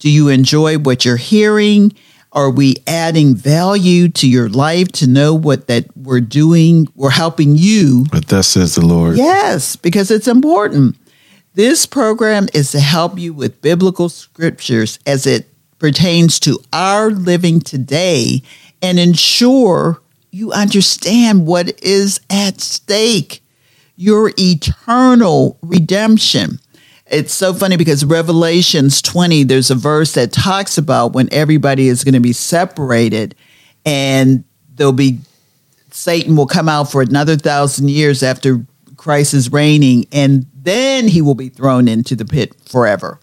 Do you enjoy what you're hearing? Are we adding value to your life to know what that we're doing? We're helping you. But thus says the Lord. Yes, because it's important. This program is to help you with biblical scriptures as it pertains to our living today and ensure you understand what is at stake your eternal redemption. It's so funny because Revelations 20, there's a verse that talks about when everybody is going to be separated and there'll be Satan will come out for another thousand years after Christ is reigning, and then he will be thrown into the pit forever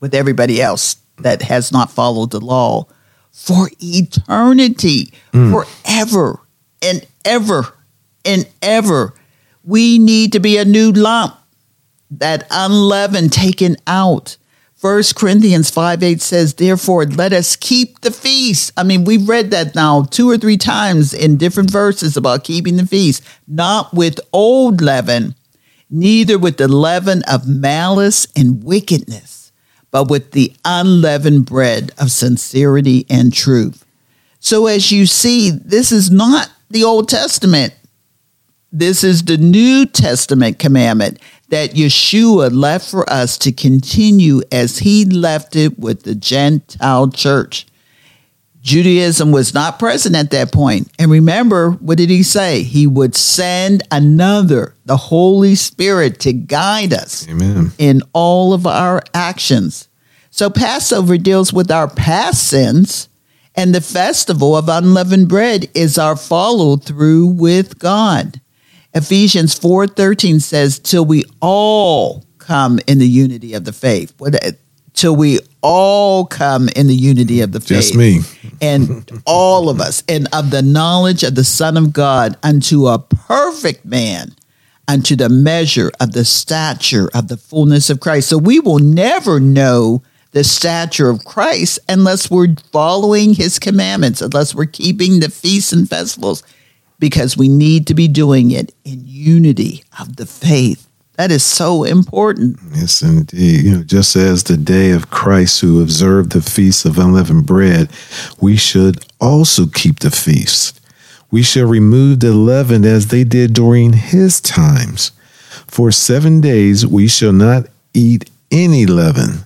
with everybody else that has not followed the law for eternity, mm. forever and ever and ever. We need to be a new lump that unleavened taken out. First Corinthians 5 8 says, Therefore, let us keep the feast. I mean, we've read that now two or three times in different verses about keeping the feast, not with old leaven, neither with the leaven of malice and wickedness, but with the unleavened bread of sincerity and truth. So, as you see, this is not the Old Testament. This is the New Testament commandment that Yeshua left for us to continue as he left it with the Gentile church. Judaism was not present at that point. And remember, what did he say? He would send another, the Holy Spirit, to guide us Amen. in all of our actions. So Passover deals with our past sins, and the festival of unleavened bread is our follow through with God. Ephesians 4:13 says till we all come in the unity of the faith. What uh, till we all come in the unity of the faith. Just me. And all of us and of the knowledge of the Son of God unto a perfect man unto the measure of the stature of the fullness of Christ. So we will never know the stature of Christ unless we're following his commandments, unless we're keeping the feasts and festivals, because we need to be doing it in unity of the faith. That is so important. Yes, indeed. You know, just as the day of Christ who observed the feast of unleavened bread, we should also keep the feast. We shall remove the leaven as they did during his times. For seven days we shall not eat any leaven.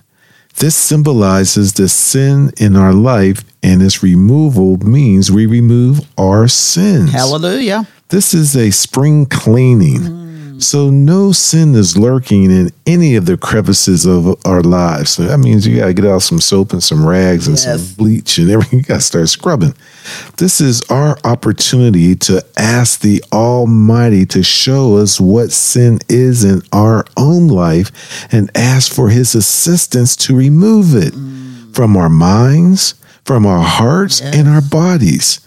This symbolizes the sin in our life, and its removal means we remove our sins. Hallelujah. This is a spring cleaning. Mm. Mm. So no sin is lurking in any of the crevices of our lives. So that means you got to get out some soap and some rags and Yes. some bleach and everything. You got to start scrubbing. This is our opportunity to ask the Almighty to show us what sin is in our own life and ask for His assistance to remove it mm. from our minds, from our hearts, and our bodies.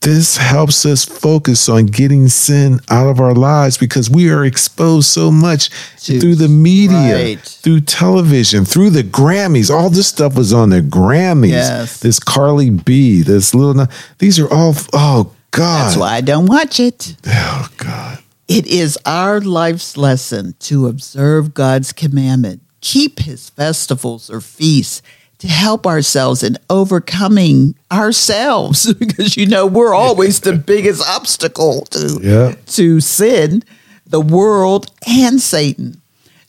This helps us focus on getting sin out of our lives because we are exposed so much To- through the media, Right. through television, through the Grammys. All this stuff was on the Grammys. Yes. This Cardi B, this little, these are all, oh God. That's why I don't watch it. Oh God. It is our life's lesson to observe God's commandment, keep his festivals or feasts to help ourselves in overcoming ourselves because you know we're always the biggest obstacle to Yeah. to sin, the world and Satan.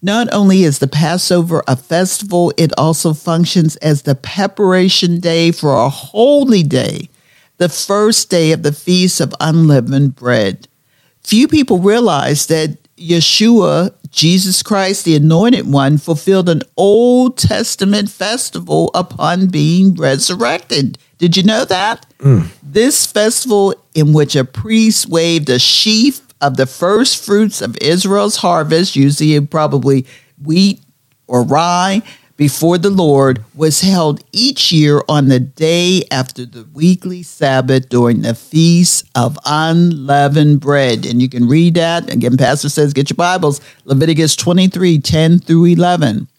Not only is the Passover a festival, it also functions as the preparation day for a holy day, the first day of the Feast of Unleavened Bread. Few people realize that Yeshua, Jesus Christ, the Anointed One, fulfilled an Old Testament festival upon being resurrected. Did you know that? Mm. This festival, in which a priest waved a sheaf of the first fruits of Israel's harvest, usually probably wheat or rye, before the Lord, was held each year on the day after the weekly Sabbath during the Feast of Unleavened Bread. And you can read that. Again, Pastor says, get your Bibles, Leviticus 23 10 through 11.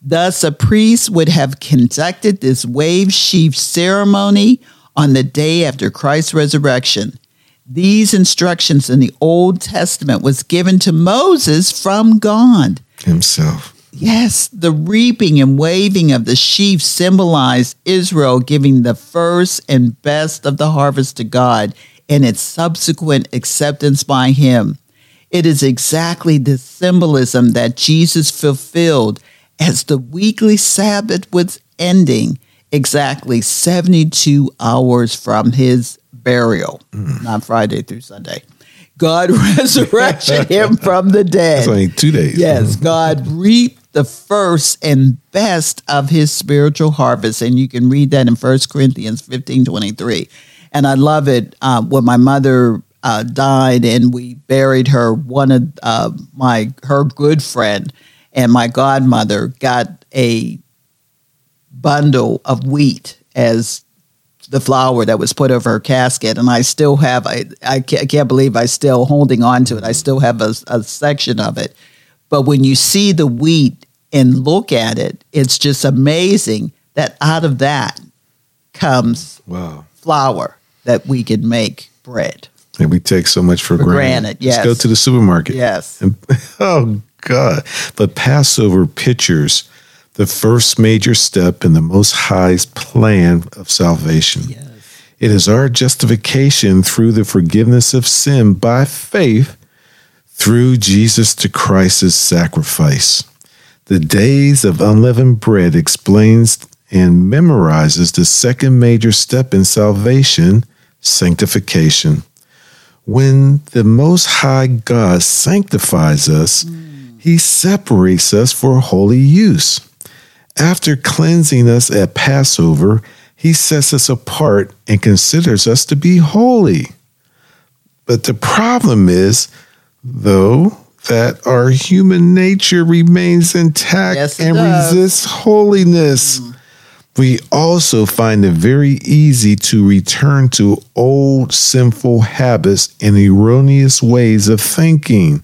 Thus, a priest would have conducted this wave sheaf ceremony on the day after Christ's resurrection. These instructions in the Old Testament was given to Moses from God. Himself. Yes, the reaping and waving of the sheaf symbolized Israel giving the first and best of the harvest to God and its subsequent acceptance by Him. It is exactly the symbolism that Jesus fulfilled as the weekly Sabbath was ending exactly 72 hours from His burial, mm. not Friday through Sunday. God resurrected Him from the dead. That's only two days. Yes, mm-hmm. God reaped the first and best of his spiritual harvest. And you can read that in 1 Corinthians 15 23. And I love it uh, when my mother uh, died and we buried her, one of uh, my, her good friend and my godmother got a bundle of wheat as the flour that was put over her casket and i still have i, I, can't, I can't believe i still holding on to it i still have a, a section of it but when you see the wheat and look at it it's just amazing that out of that comes Wow. flour that we can make bread And we take so much for, For granted. granted, yes. Let's go to the supermarket. yes And, oh God. But Passover pictures the first major step in the Most High's plan of salvation. Yes. It is our justification through the forgiveness of sin by faith through Jesus to Christ's sacrifice. The days of unleavened bread explains and memorizes the second major step in salvation, sanctification. When the Most High God sanctifies us, mm. He separates us for holy use. After cleansing us at Passover, He sets us apart and considers us to be holy. But the problem is, though, that our human nature remains intact Yes, and does. resists holiness. Mm. We also find it very easy to return to old sinful habits and erroneous ways of thinking.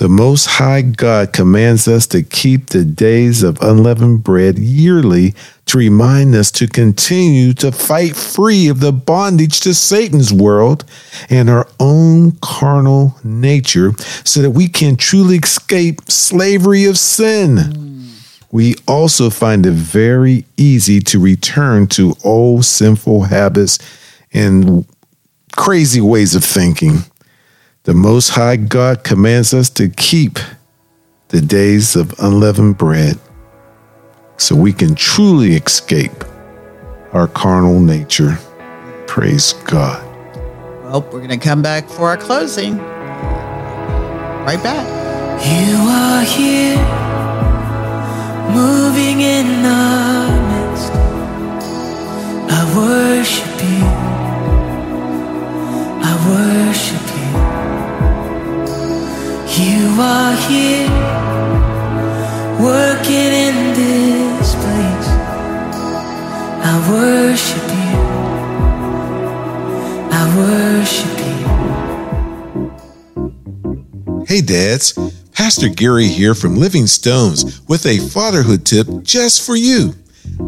The Most High God commands us to keep the days of unleavened bread yearly to remind us to continue to fight free of the bondage to Satan's world and our own carnal nature so that we can truly escape slavery of sin. We also find it very easy to return to old sinful habits and crazy ways of thinking. The Most High God commands us to keep the days of unleavened bread so we can truly escape our carnal nature. Praise God. well we're going to come back for our closing right back. You are here, moving in the midst. I worship you. I worship you. You are here, working in this place. I worship you. I worship you. Hey, dads. Pastor Gary here from Living Stones with a fatherhood tip just for you.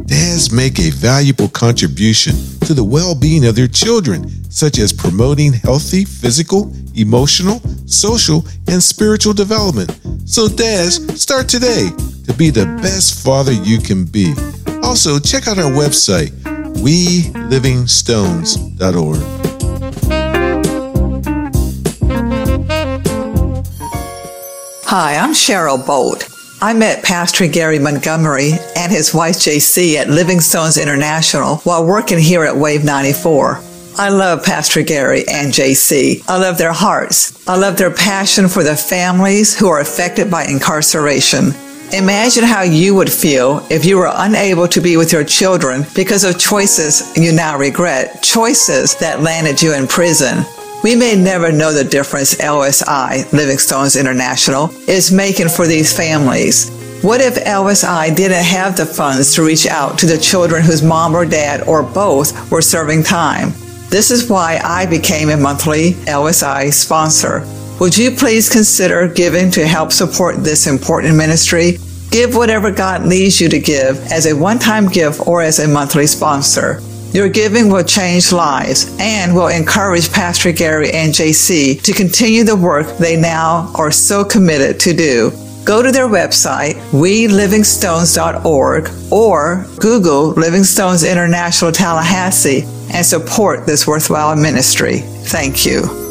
Dads make a valuable contribution to the well being of their children, such as promoting healthy physical, emotional, social, and spiritual development. So, dads, start today to be the best father you can be. Also, check out our website, welivingstones.org. Hi, I'm Cheryl Bolt. I met Pastor Gary Montgomery and his wife JC at Living Stones International while working here at Wave 94. I love Pastor Gary and JC. I love their hearts. I love their passion for the families who are affected by incarceration. Imagine how you would feel if you were unable to be with your children because of choices you now regret, choices that landed you in prison. We may never know the difference LSI, Living Stones International, is making for these families. What if LSI didn't have the funds to reach out to the children whose mom or dad or both were serving time? This is why I became a monthly LSI sponsor. Would you please consider giving to help support this important ministry? Give whatever God leads you to give as a one time gift or as a monthly sponsor. Your giving will change lives and will encourage Pastor Gary and JC to continue the work they now are so committed to do. Go to their website, welivingstones.org, or Google Living Stones International Tallahassee and support this worthwhile ministry. Thank you.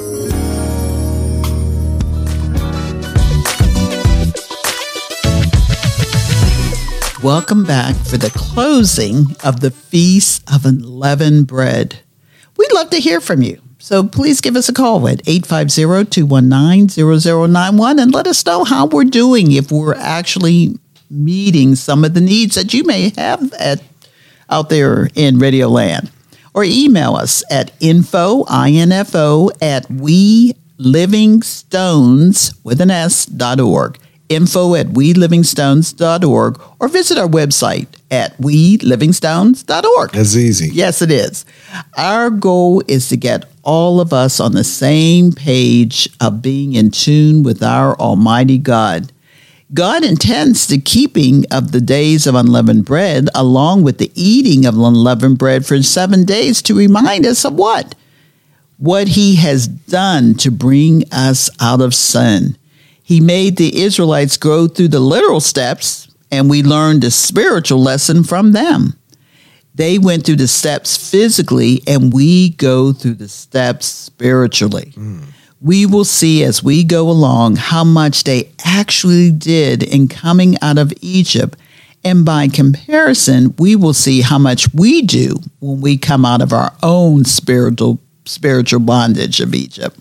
Welcome back for the closing of the Feast of Unleavened Bread. We'd love to hear from you. So please give us a call at 850-219-0091 and let us know how we're doing if we're actually meeting some of the needs that you may have at out there in Radio Land. Or email us at info, info at we livingstones with an S dot org info at welivingstones.org or visit our website at welivingstones.org. That's easy. Yes, it is. Our goal is to get all of us on the same page of being in tune with our Almighty God. God intends the keeping of the days of unleavened bread along with the eating of unleavened bread for seven days to remind us of what? What He has done to bring us out of sin. He made the Israelites go through the literal steps, and we learned a spiritual lesson from them. They went through the steps physically, and we go through the steps spiritually. Mm. We will see as we go along how much they actually did in coming out of Egypt. And by comparison, we will see how much we do when we come out of our own spiritual spiritual bondage of Egypt.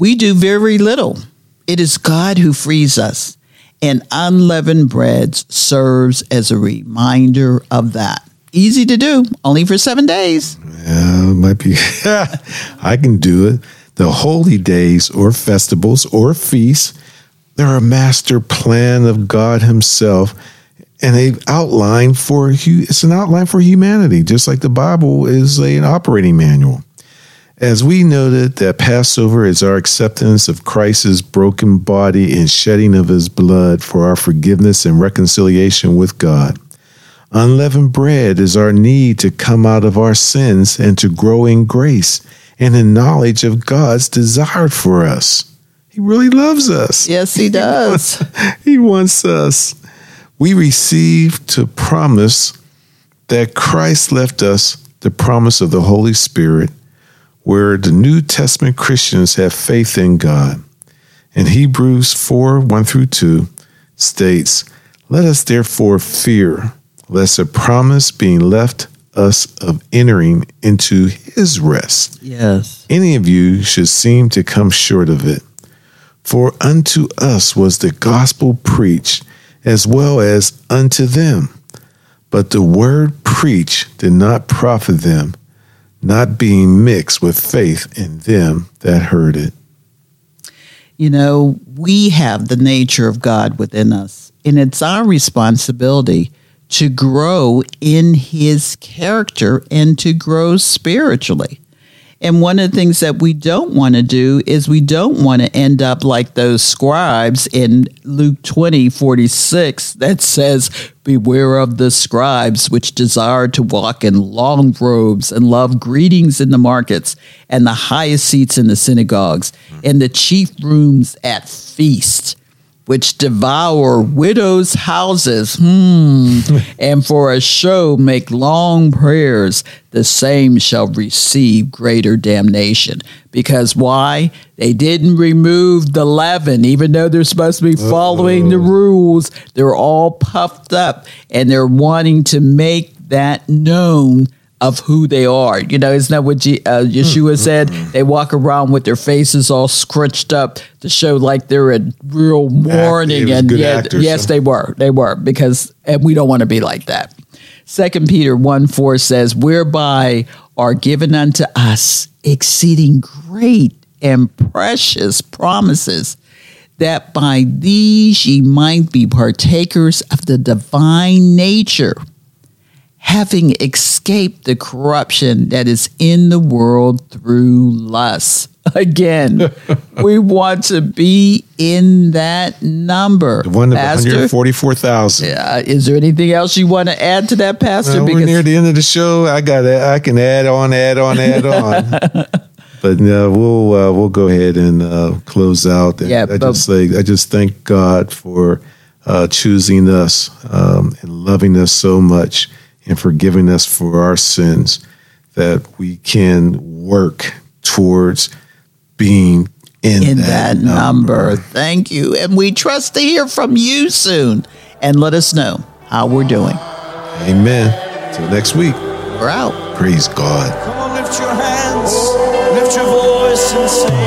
We do very little it is God who frees us, and unleavened bread serves as a reminder of that. Easy to do, only for seven days. Yeah, it might be. I can do it. The holy days or festivals or feasts, they're a master plan of God Himself. And they outline for it's an outline for humanity, just like the Bible is an operating manual. As we noted that Passover is our acceptance of Christ's broken body and shedding of his blood for our forgiveness and reconciliation with God. Unleavened bread is our need to come out of our sins and to grow in grace and in knowledge of God's desire for us. He really loves us. Yes, he does. He wants, he wants us. We receive to promise that Christ left us the promise of the Holy Spirit where the New Testament Christians have faith in God. And Hebrews 4 1 through 2 states, Let us therefore fear, lest a promise being left us of entering into his rest. Yes. Any of you should seem to come short of it. For unto us was the gospel preached, as well as unto them. But the word preached did not profit them, not being mixed with faith in them that heard it. You know, we have the nature of God within us, and it's our responsibility to grow in His character and to grow spiritually. And one of the things that we don't want to do is we don't want to end up like those scribes in Luke 20, 46 that says, Beware of the scribes which desire to walk in long robes and love greetings in the markets and the highest seats in the synagogues and the chief rooms at feasts which devour widows' houses, hmm, and for a show make long prayers, the same shall receive greater damnation. Because why? They didn't remove the leaven, even though they're supposed to be following the rules. They're all puffed up and they're wanting to make that known of who they are. You know, isn't that what G- uh, Yeshua said? They walk around with their faces all scrunched up to show like they're in real mourning. and yeah, actors, yes, so. they were. They were because, and we don't want to be like that. Second Peter 1 4 says, Whereby are given unto us exceeding great and precious promises, that by these ye might be partakers of the divine nature, having escaped the corruption that is in the world through lust. Again, we want to be in that number. The one of 144,000. uh, is there anything else you want to add to that, Pastor? Well, we're near the end of the show. I got I can add on, add on, add on. but we'll uh, we'll go ahead and uh, close out. And Yeah, I but- just say I just thank God for uh, choosing us um, and loving us so much and forgiving us for our sins that we can work towards being in, in that, that number. Thank you. And we trust to hear from you soon. And let us know how we're doing. Amen. Till next week. We're out. Praise God. Come on, lift your hands, lift your voice and sing.